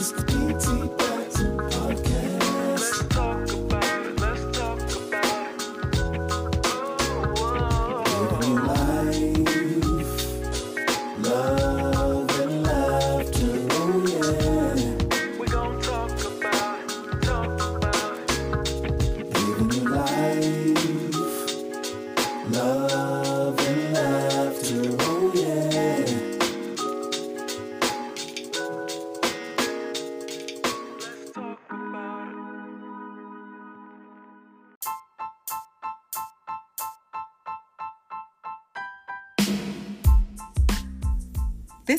It's the PT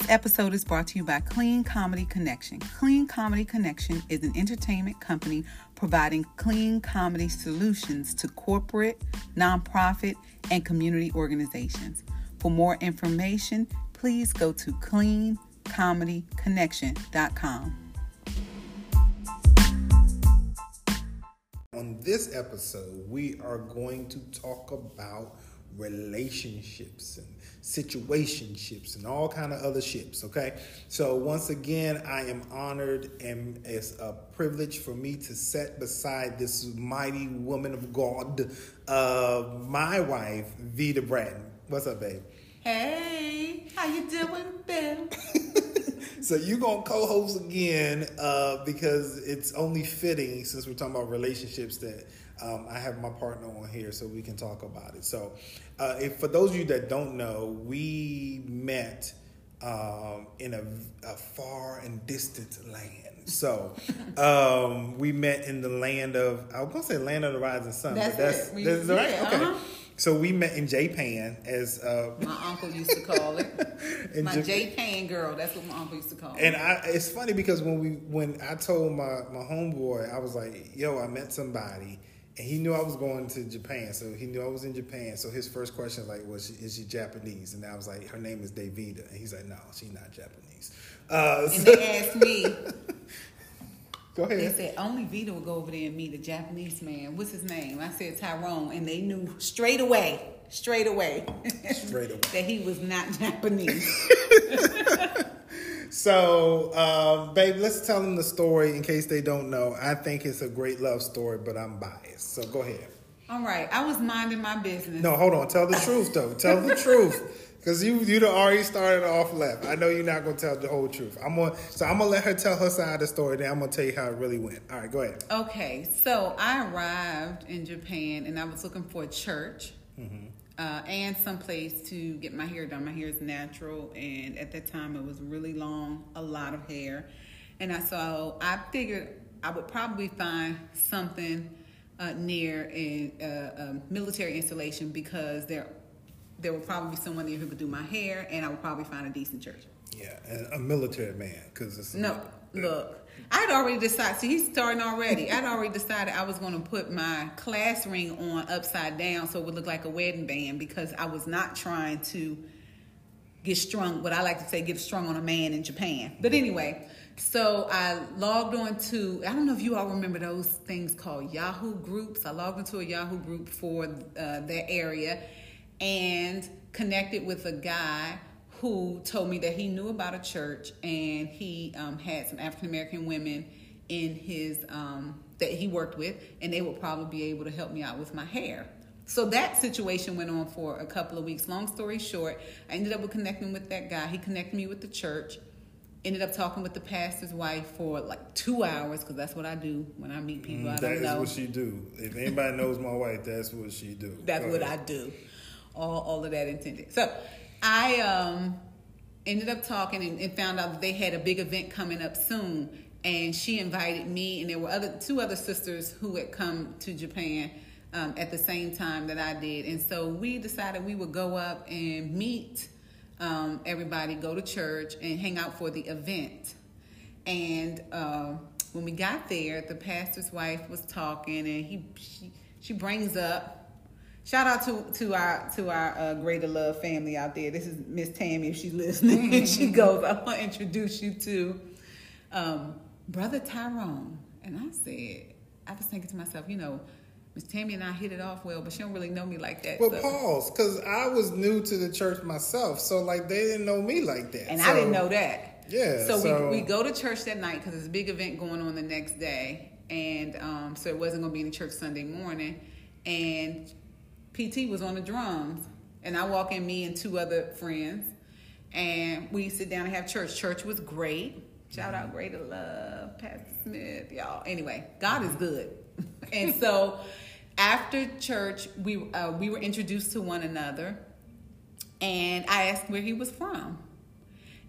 episode is brought to you by Clean Comedy Connection. Clean Comedy Connection is an entertainment company providing clean comedy solutions to corporate, nonprofit, and community organizations. For more information, please go to cleancomedyconnection.com. On this episode, we are going to talk about relationships and situationships and all kind of other ships okay? So once again i am honored and it's a privilege for me to sit beside this mighty woman of god uh my wife vida bratton. What's up babe? Hey, how you doing, Bill? So you're gonna co-host again uh, because it's only fitting since we're talking about relationships that um, I have my partner on here so we can talk about it. So, uh, if for those of you that don't know, we met um, in a, a far and distant land. So um, we met in the land of I was gonna say land of the rising sun, That's but that's. We- that's right. yeah, okay. uh-huh. So we met in Japan as uh, My uncle used to call it. My Japan. Girl, that's what my uncle used to call it. And I, it's funny because when we when I told my my homeboy, I was like, "Yo, I met somebody," and he knew I was going to Japan, so he knew I was in Japan. So his first question was like, "Was she, is she Japanese?" And I was like, "Her name is Davida," and he's like, "No, she's not Japanese." Uh, And so- they asked me, go ahead. They said only Vida would go over there and meet a Japanese man. What's his name? I said Tyrone, and they knew straight away, straight away, Straight away. that he was not Japanese. So, um, babe, let's tell them the story in case they don't know. I think it's a great love story, but I'm biased. So go ahead. All right, I was minding my business. No, hold on. Tell the truth, though. Tell the truth, because you you'd already started off left. I know you're not gonna tell the whole truth. I'm gonna so I'm gonna let her tell her side of the story. Then I'm gonna tell you how it really went. All right, go ahead. Okay, so I arrived in Japan and I was looking for a church uh, and someplace to get my hair done. My hair is natural, and at that time it was really long, a lot of hair. And I so I figured I would probably find something uh, near a, a, a military installation because there there would probably be someone there who could do my hair, and I would probably find a decent church. Yeah, a military man, because it's No, look, I'd already decided. See, he's starting already. I'd already decided I was going to put my class ring on upside down so it would look like a wedding band because I was not trying to get strung. What I like to say, get strung on a man in Japan. But anyway, so I logged on to. I don't know if you all remember those things called Yahoo groups. I logged into a Yahoo group for uh, that area and connected with a guy who told me that he knew about a church and he um, had some African American women in his um, that he worked with, and they would probably be able to help me out with my hair. So that situation went on for a couple of weeks. Long story short, I ended up with connecting with that guy. He connected me with the church. Ended up talking with the pastor's wife for like two hours because that's what I do when I meet people I That is know. what she do. If anybody knows my wife, that's what she do. That's Go what ahead. I do. All, all of that intended. So I um, ended up talking and, and found out that they had a big event coming up soon. And she invited me, and there were other two other sisters who had come to Japan um, at the same time that I did. And so we decided we would go up and meet um, everybody, go to church, and hang out for the event. And uh, when we got there, the pastor's wife was talking, and he she, she brings up. Shout out to to our to our uh, greater love family out there. This is Miss Tammy if she's listening. and she goes, "I want to introduce you to um, Brother Tyrone." And I said, I was thinking to myself, you know, Miss Tammy and I hit it off well, but she don't really know me like that. Well, so- pause, because I was new to the church myself, so like they didn't know me like that. and So- I didn't know that. Yeah, So, so- we, we go to church that night because there's a big event going on the next day, and um, so it wasn't going to be any church Sunday morning. And PT was on the drums, and I walk in me and two other friends, and we sit down and have church. Church was great. Shout out Greater Love, Pastor Smith, y'all. Anyway, God is good, and so after church, we uh, we were introduced to one another, and I asked where he was from.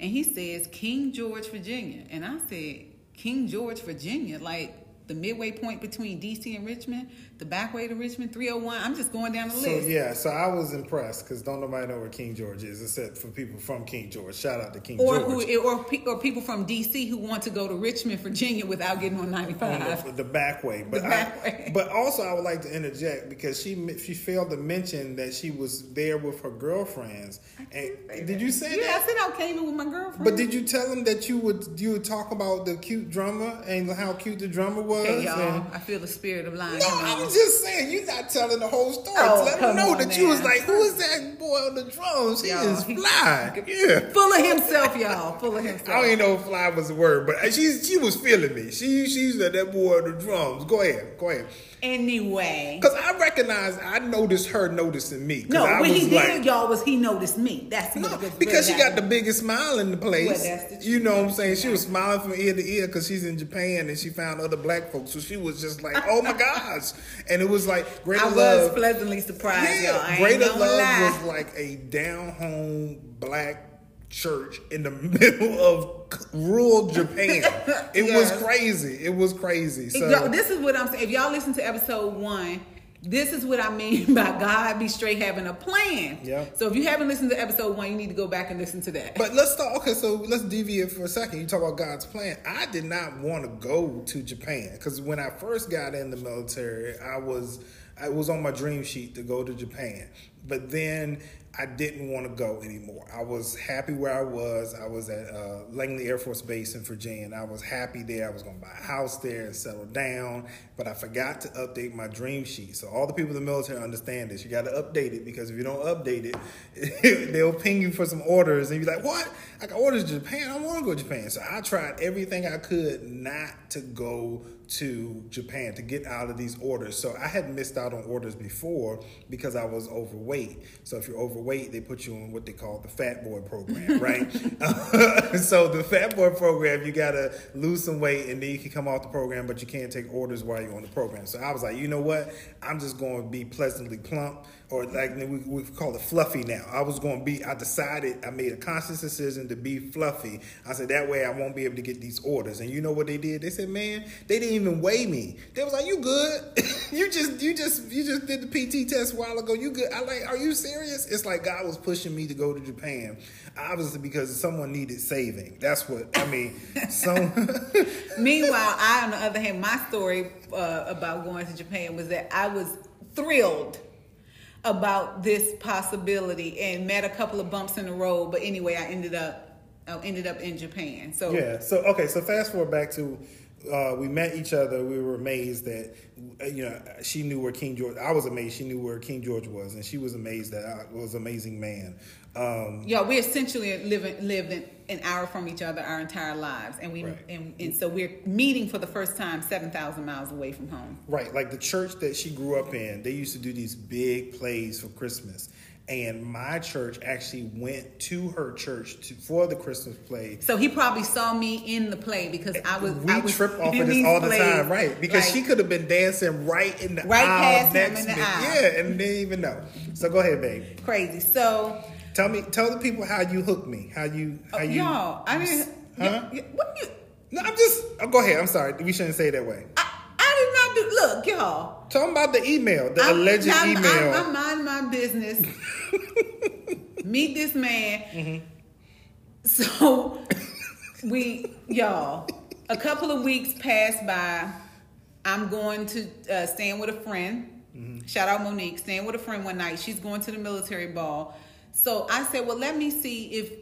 And he says King George, Virginia. And I said, King George, Virginia, like the midway point between DC and Richmond, the back way to Richmond, 301. I'm just going down the list. So list. yeah, so I was impressed because don't nobody know where King George is except for people from King George. Shout out to King Or George. who, or, or people from DC who want to go to Richmond, Virginia, without getting on on 95. the, the back way, but back I, way. but also I would like to interject because she she failed to mention that she was there with her girlfriends. And did you say that? Yeah, I said I came in with my girlfriend. But did you tell them that you would you would talk about the cute drummer and how cute the drummer was? Hey, y'all, and- I feel the spirit of lying. no, I'm just saying you're not telling the whole story. Oh, Let them know on that you was like, who is that boy on the drums? He is fly. Yeah. Full of himself, y'all. Full of himself. I don't even know if fly was the word, but she she was feeling me. She she said that boy on the drums. Go ahead, go ahead. Anyway. Because I recognize, I noticed her noticing me. No, I what he like, did, y'all, was he noticed me. That's No, because she got the biggest smile in the place. Well, that's the you know what I'm saying? She was smiling from ear to ear because she's in Japan and she found other black folks. So she was just like, oh my gosh. And it was like, greater Love. I was pleasantly surprised, y'all. I Greater Love lie. was like a down home black church in the middle of rural Japan. It Yes. was crazy. It was crazy. So this is what I'm saying. If y'all listen to episode one, this is what I mean by God be straight having a plan. Yep. So if you haven't listened to episode one, you need to go back and listen to that. But let's start. Okay, so let's deviate for a second. You talk about God's plan. I did not want to go to Japan because when I first got in the military, I was I was on my dream sheet to go to Japan. But then I didn't want to go anymore. I was happy where I was. I was at uh, Langley Air Force Base in Virginia, and I was happy there. I was going to buy a house there and settle down. But I forgot to update my dream sheet. So all the people in the military understand this. You got to update it because if you don't update it, they'll ping you for some orders, and you're like, "What? I got orders to Japan. I want to go to Japan." So I tried everything I could not to go to Japan to get out of these orders. So I had missed out on orders before because I was overweight. So if you're overweight, they put you on what they call the fat boy program, right? so the fat boy program, you gotta lose some weight and then you can come off the program, but you can't take orders while you're on the program. So I was like, you know what? I'm just to be pleasantly plump, or like we, we call it fluffy now. I was going to be. I decided. I made a conscious decision to be fluffy. I said that way I won't be able to get these orders. And you know what they did? They said, man, they didn't even weigh me. They was like, you good? you just you just you just did the PT test a while ago. You good? I like, are you serious? It's like God was pushing me to go to Japan, obviously because someone needed saving. That's what I mean. So Meanwhile, I, on the other hand, my story uh, about going to Japan was that I was thrilled about this possibility and met a couple of bumps in the road. But anyway, I ended up I ended up in Japan. So Yeah. So okay. So fast forward back to uh, we met each other. We were amazed that uh, you know she knew where King George. I was amazed she knew where King George was, and she was amazed that I was an amazing man. Um, Yeah, we essentially living lived in, an hour from each other our entire lives, and we Right. and, and so we're meeting for the first time seven thousand miles away from home. right. Like the church that she grew up in, they used to do these big plays for Christmas. And my church actually went to her church to, for the Christmas play. So he probably saw me in the play because I was. we I was trip off of this all the plays. time, right? Because Like, she could have been dancing right in the Right aisle past him next in the aisle. Yeah, and didn't even know. So go ahead, babe. crazy. So Tell me, tell the people how you hooked me. How you, how uh, you? y'all, I didn't. Huh? y- y- what you? No, I'm just. Oh, go ahead. I'm sorry. We shouldn't say it that way. I, I did not do. Look, y'all. Tell them about the email, the I'm- alleged I'm, email. I'm, I'm minding my business. Meet this man. Mm-hmm. So we, y'all, a couple of weeks passed by. I'm going to uh, stand with a friend. Mm-hmm. Shout out Monique. Staying with a friend one night. She's going to the military ball. So I said, well, let me see if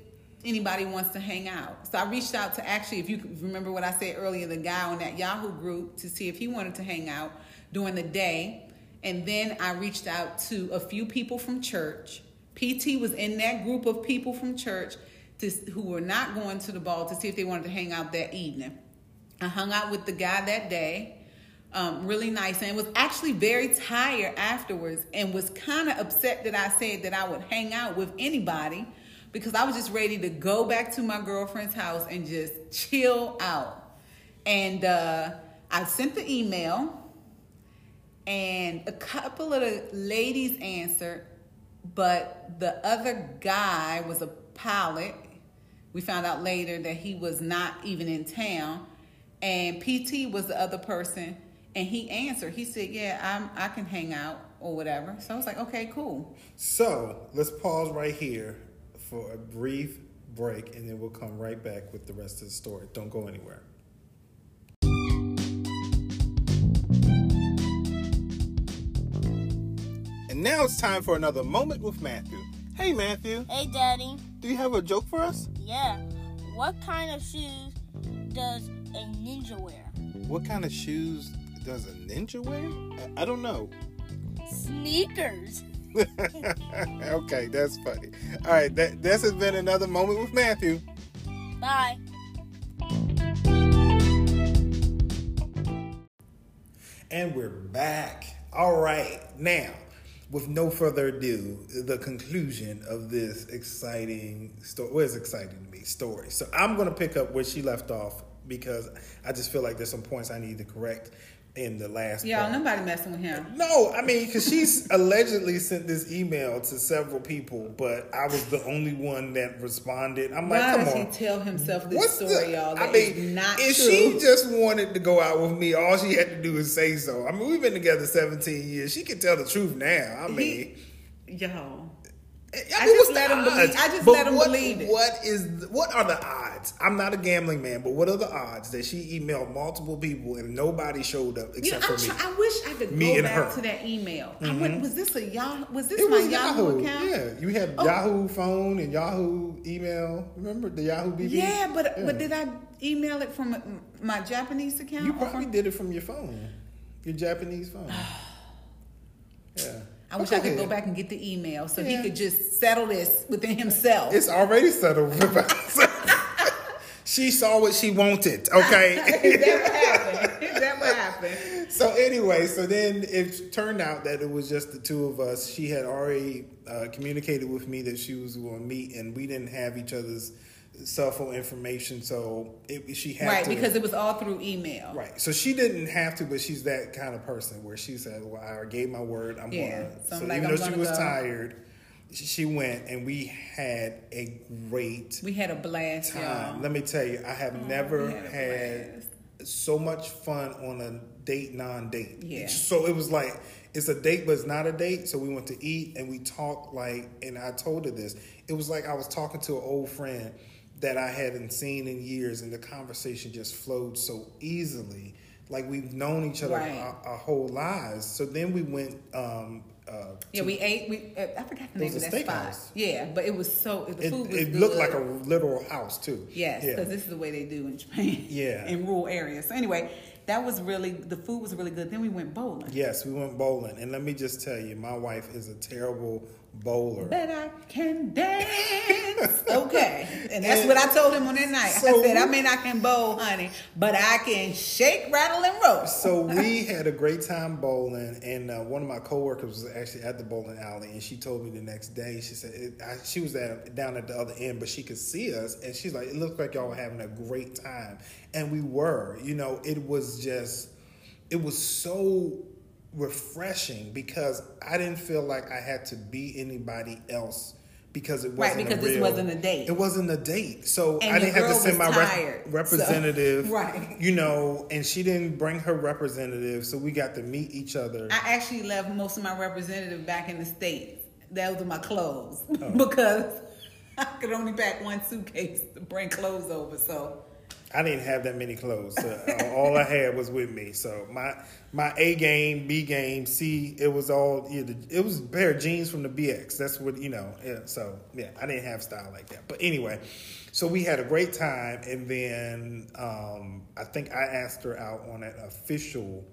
anybody wants to hang out. So I reached out to actually, if you remember what I said earlier, the guy on that Yahoo group to see if he wanted to hang out during the day. And then I reached out to a few people from church. PT was in that group of people from church. to who were not going to the ball to see if they wanted to hang out that evening. I hung out with the guy that day. Um, really nice and was actually very tired afterwards and was kind of upset that I said that I would hang out with anybody because I was just ready to go back to my girlfriend's house and just chill out. And uh, I sent the email and a couple of the ladies answered, but the other guy was a pilot. We found out later that he was not even in town, and PT was the other person, and he answered. He said, "Yeah, I'm, I can hang out or whatever." So I was like, "Okay, cool." So let's pause right here for a brief break, and then we'll come right back with the rest of the story. Don't go anywhere. And now it's time for another moment with Matthew. Hey, Matthew, Hey, Daddy. do you have a joke for us? Yeah. What kind of shoes does a ninja wear? What kind of shoes does a ninja wear? I, I don't know. Sneakers. okay, that's funny. All right, that this has been another moment with Matthew. Bye. And we're back. All right, now, with no further ado, the conclusion of this exciting story. Well, it's exciting to me story. So I'm going to pick up where she left off because I just feel like there's some points I need to correct in the last. Y'all, part. nobody messing with him. No, I mean, because she's allegedly sent this email to several people, but I was the only one that responded. I'm like, Why come does on. he tell himself this story, the, y'all? I That mean, is not if true. she just wanted to go out with me, all she had to do is say so. I mean, we've been together 17 years. She can tell the truth now. I mean, Y'all. I, I just let the him believe- I just But let him what, believe it. What is? What are the odds? I'm not a gambling man, but what are the odds that she emailed multiple people and nobody showed up You know, except for me? try- I wish I could Me go back her. Mm-hmm. to that email. I went, was this a Yahoo? Was this It my was Yahoo, Yahoo. account? Yeah, you had Oh. Yahoo phone and Yahoo email. Remember the Yahoo BB? Yeah, but Yeah. but did I email it from my Japanese account? You probably from- did it from your phone, your Japanese phone. yeah. I wish I could go back and get the email so Yeah. he could just settle this within himself. It's already settled with. she saw what she wanted. Okay. Is that what happened? Is that what happened? so anyway, so then it turned out that it was just the two of us. She had already uh, communicated with me that she was going to meet, and we didn't have each other's cell phone information, so it, she had Right, to. because it was all through email. Right. So she didn't have to, but she's that kind of person where she said, "Well, I gave my word. I'm Yeah. gonna." So So, like, even I'm though she was go. tired, she- went, and we had a great We had a blast, time. y'all. Let me tell you, I have never had had so much fun on a date, non-date. Yeah. So it was like it's a date, but it's not a date. So we went to eat and we talked like, and I told her this. It was like I was talking to an old friend that I hadn't seen in years, and the conversation just flowed so easily. Like we've known each other Right. our, our whole lives. So then we went. Um, uh, Yeah, we ate. We uh, I forgot the name of that spot. Yeah, but it was so the It, food was it looked good. like a literal house too. Yes, Yeah. because this is the way they do in Japan. Yeah. in rural areas. So anyway, that was really the food was really good. Then we went bowling. Yes, we went bowling, and let me just tell you, my wife is a terrible bowler. But I can dance. okay. And that's And what I told him on that night. so I said, I mean, I can bowl, honey, but I can shake, rattle, and roll. So we had a great time bowling, and uh, one of my coworkers was actually at the bowling alley, and she told me the next day. She said it, I, she was at, down at the other end, but she could see us, and she's like, "It looked like y'all were having a great time," and we were. You know, it was just, it was so refreshing because I didn't feel like I had to be anybody else. Because it wasn't right because a this wasn't a date. It wasn't a date, so And I didn't have to send my was rep- tired, so- Right. you know, and she didn't bring her representative, so we got to meet each other. I actually left most of my representative back in the States. Those are my clothes. Oh. because I could only pack one suitcase to bring clothes over. So I didn't have that many clothes. So uh, all I had was with me. So my my A game, B game, C, it was all it was a pair of jeans from the BX. That's what you know. So yeah, I didn't have style like that. But anyway, so we had a great time, and then um, I think I asked her out on an official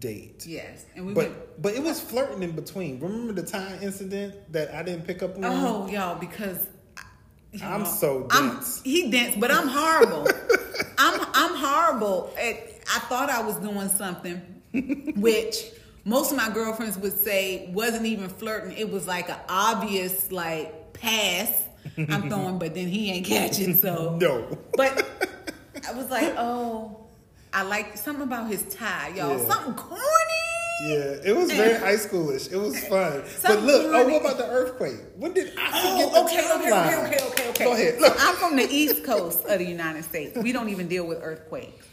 date. yes, and we went. But but it was flirting in between. Remember the time incident that I didn't pick up on? Oh, y'all, because I'm so I'm- dense. he dense, but I'm horrible. I'm horrible. At, I thought I was doing something, which most of my girlfriends would say wasn't even flirting. It was like an obvious like pass I'm throwing, but then he ain't catching. So No. But I was like, oh, I like something about his tie, y'all. Yeah. Something corny. Yeah, it was very high schoolish. It was fun. but look, oh, what about the earthquake? When did I oh, forget Oh, the okay, okay, timeline? okay, okay, okay, okay. Go ahead. So Look. I'm from the East Coast of the United States. We don't even deal with earthquakes.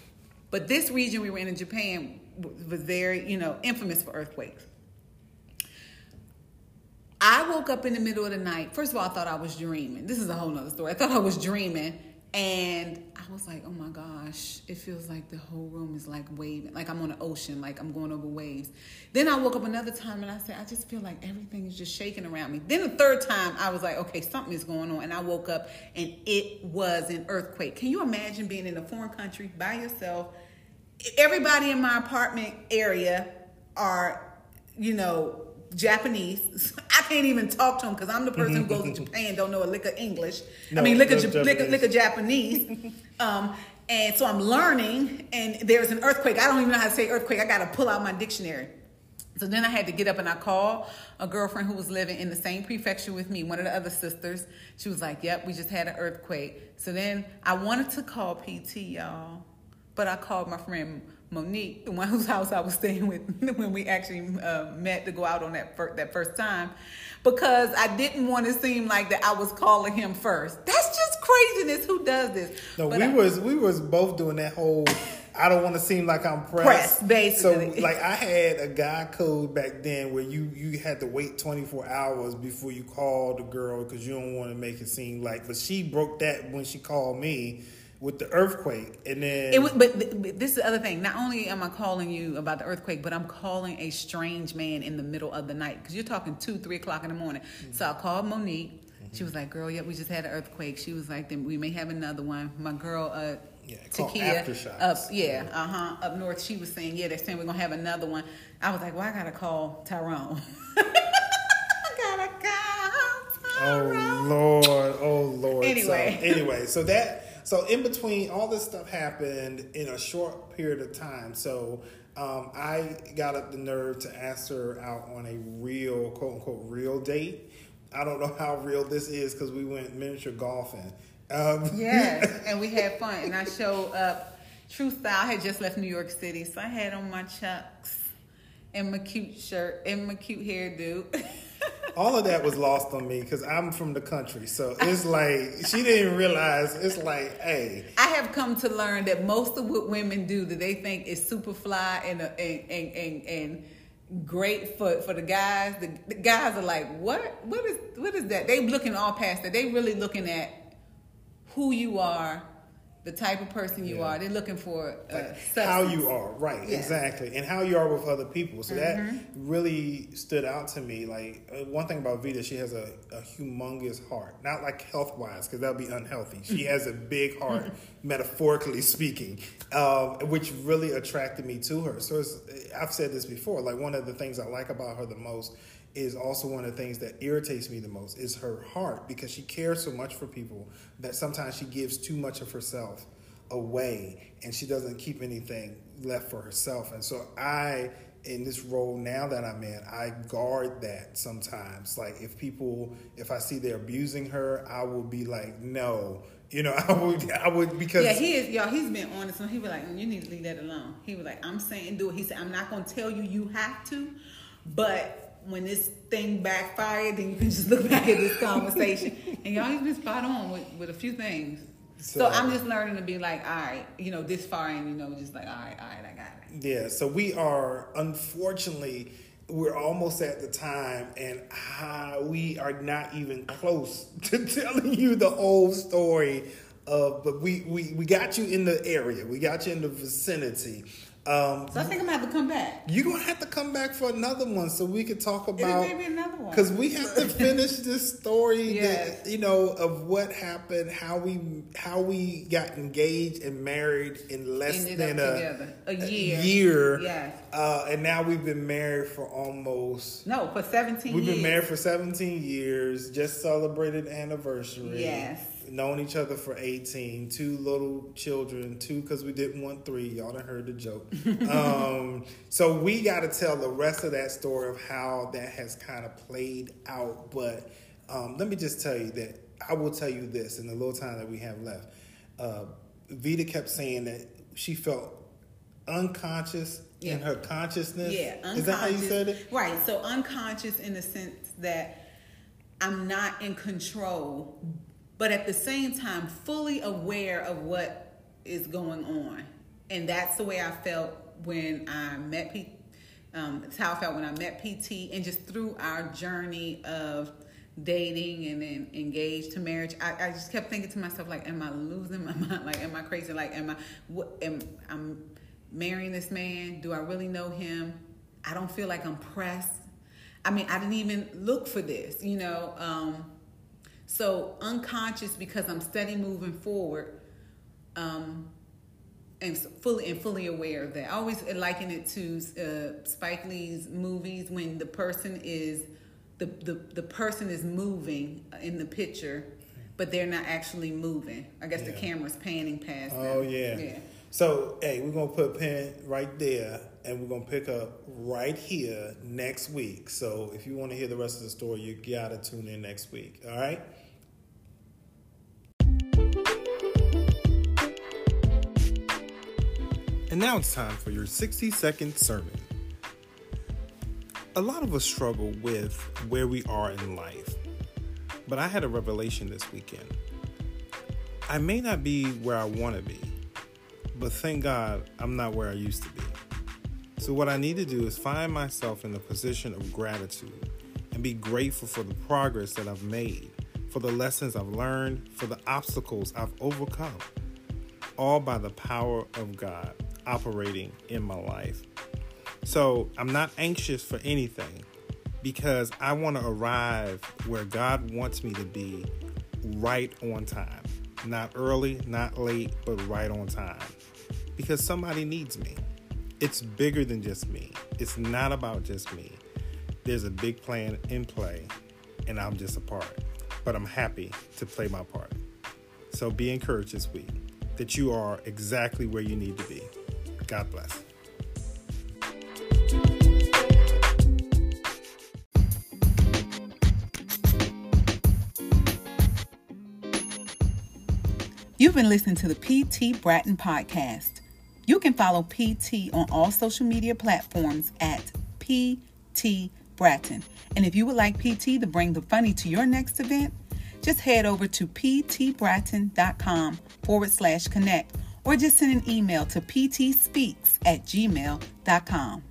But this region we were in in Japan was very, you know, infamous for earthquakes. I woke up in the middle of the night. First of all, I thought I was dreaming. This is a whole nother story. I thought I was dreaming. And I was like, oh my gosh, it feels like the whole room is like waving, like I'm on an ocean, like I'm going over waves. Then I woke up another time and I said, I just feel like everything is just shaking around me. Then the third time, I was like, okay, something is going on. And I woke up and it was an earthquake. Can you imagine being in a foreign country by yourself? Everybody in my apartment area are, you know, Japanese. I can't even talk to them because I'm the person who goes to Japan don't know a lick of English. No, I mean, lick of, Ja- lick, Japanese. lick of Japanese. um, and so I'm learning, and there's an earthquake. I don't even know how to say earthquake. I got to pull out my dictionary. So then I had to get up and I called a girlfriend who was living in the same prefecture with me, one of the other sisters. She was like, Yep, we just had an earthquake. So then I wanted to call PT, y'all, but I called my friend Monique, the one whose house I was staying with when we actually uh, met to go out on that, fir- that first time, because I didn't want to seem like that I was calling him first. That's just craziness. Who does this? No, But we I- was we was both doing that whole. I don't want to seem like I'm pressed. Pressed, basically. So, like, I had a guy code back then where you you had to wait 24 hours before you called the girl because you don't want to make it seem like. But she broke that when she called me with the earthquake, and then It was, but, but this is the other thing. Not only am I calling you about the earthquake, but I'm calling a strange man in the middle of the night because you're talking two, three o'clock in the morning. So I called Monique. She was like, "Girl, yeah, we just had an earthquake." She was like, "Then we may have another one." My girl, uh, Yeah, Takia, up, yeah, uh huh, up north. She was saying, "Yeah, they're saying we're gonna have another one." I was like, "Well, I gotta call Tyrone." I gotta call Tyrone. Oh Lord, oh Lord. Anyway. so, anyway, so that so in between all this stuff happened in a short period of time. So um, I got up the nerve to ask her out on a real quote unquote real date. I don't know how real this is because we went miniature golfing. Um, Yes, and we had fun. And I showed up. True Style had just left New York City, so I had on my chucks and my cute shirt and my cute hairdo. all of that was lost on me because I'm from the country. So it's like she didn't realize. It's like, hey, I have come to learn that most of what women do that they think is super fly and uh, and and, and, and great for, for the guys. The, the guys are like, what? What is what is that? They looking all past that. They really looking at who you are, the type of person you Yeah. are. They're looking for uh, like how you are, right? Yeah. Exactly, and how you are with other people. So that Mm-hmm. really stood out to me. Like uh, one thing about Vida, she has a, a humongous heart. Not like health wise, because that would be unhealthy. She has a big heart, metaphorically speaking, um, which really attracted me to her. So it's, I've said this before. Like one of the things I like about her the most is also one of the things that irritates me the most is her heart because she cares so much for people that sometimes she gives too much of herself away and she doesn't keep anything left for herself. And so I in this role now that I'm in, I guard that sometimes. Like if people if I see they're abusing her, I will be like, no. You know, I would I would because Yeah, he is, y'all. He's been honest, and he was like, "You need to leave that alone." He was like, "I'm saying do it." He said, "I'm not gonna tell you you have to, but when this thing backfired, then you can just look back at this conversation." and y'all, he's been spot on with, with a few things. So, So- I'm just learning to be like, "All right, you know, this far, and you know, just like, all right, all right, I got it." Yeah, so we are unfortunately we're almost at the time, and uh, we are not even close to telling you the whole story. Of, but we, we we got you in the area, we got you in the vicinity. Um, So I think I'm gonna have to come back. you're gonna have to come back for another one so we can talk about maybe another one. because we have to finish this story Yes. that you know of what happened, how we how we got engaged and married in less Ended than a. A year. year. Yes. Uh, and now we've been married for almost. no, for 17 We've years. been married for 17 years. Just celebrated anniversary. Yes. Known each other for 18, two little children, two because we didn't want three. Y'all done heard the joke. um, so we got to tell the rest of that story of how that has kind of played out. But um, let me just tell you that I will tell you this in the little time that we have left. Uh, Vida kept saying that she felt unconscious in her consciousness. Yeah, unconscious. Is that how you said it? Right. So unconscious in the sense that I'm not in control, but at the same time fully aware of what is going on, and that's the way I felt when I met P. Um, how I felt when I met PT, and just through our journey of dating and then engaged to marriage, I, I just kept thinking to myself like, "Am I losing my mind? Like, am I crazy? Like, am I? What? Am I'm marrying this man? Do I really know him? I don't feel like I'm pressed. I mean, I didn't even look for this, you know. Um, so unconscious because I'm steady moving forward, um, and fully and fully aware of that. I always liken it to uh, Spike Lee's movies when the person is the, the the person is moving in the picture, but they're not actually moving. I guess the camera's panning past. Oh them. yeah. yeah. So hey, we're gonna put a pin right there, and we're gonna pick up right here next week. So if you want to hear the rest of the story, you gotta tune in next week. All right. And now it's time for your 60 second sermon. A lot of us struggle with where we are in life, but I had a revelation this weekend. I may not be where I want to be, but thank God I'm not where I used to be. So, what I need to do is find myself in a position of gratitude and be grateful for the progress that I've made, for the lessons I've learned, for the obstacles I've overcome, all by the power of God operating in my life. So, I'm not anxious for anything because I want to arrive where God wants me to be right on time. Not early, not late, but right on time. Because somebody needs me. It's bigger than just me. It's not about just me. There's a big plan in play, and I'm just a part. But I'm happy to play my part. So be encouraged this week that you are exactly where you need to be. God bless. You've been listening to the PT Bratton Podcast. You can follow PT on all social media platforms at PT Bratton. And if you would like PT to bring the funny to your next event, just head over to ptbratton.com forward slash connect or just send an email to ptspeaks at gmail.com.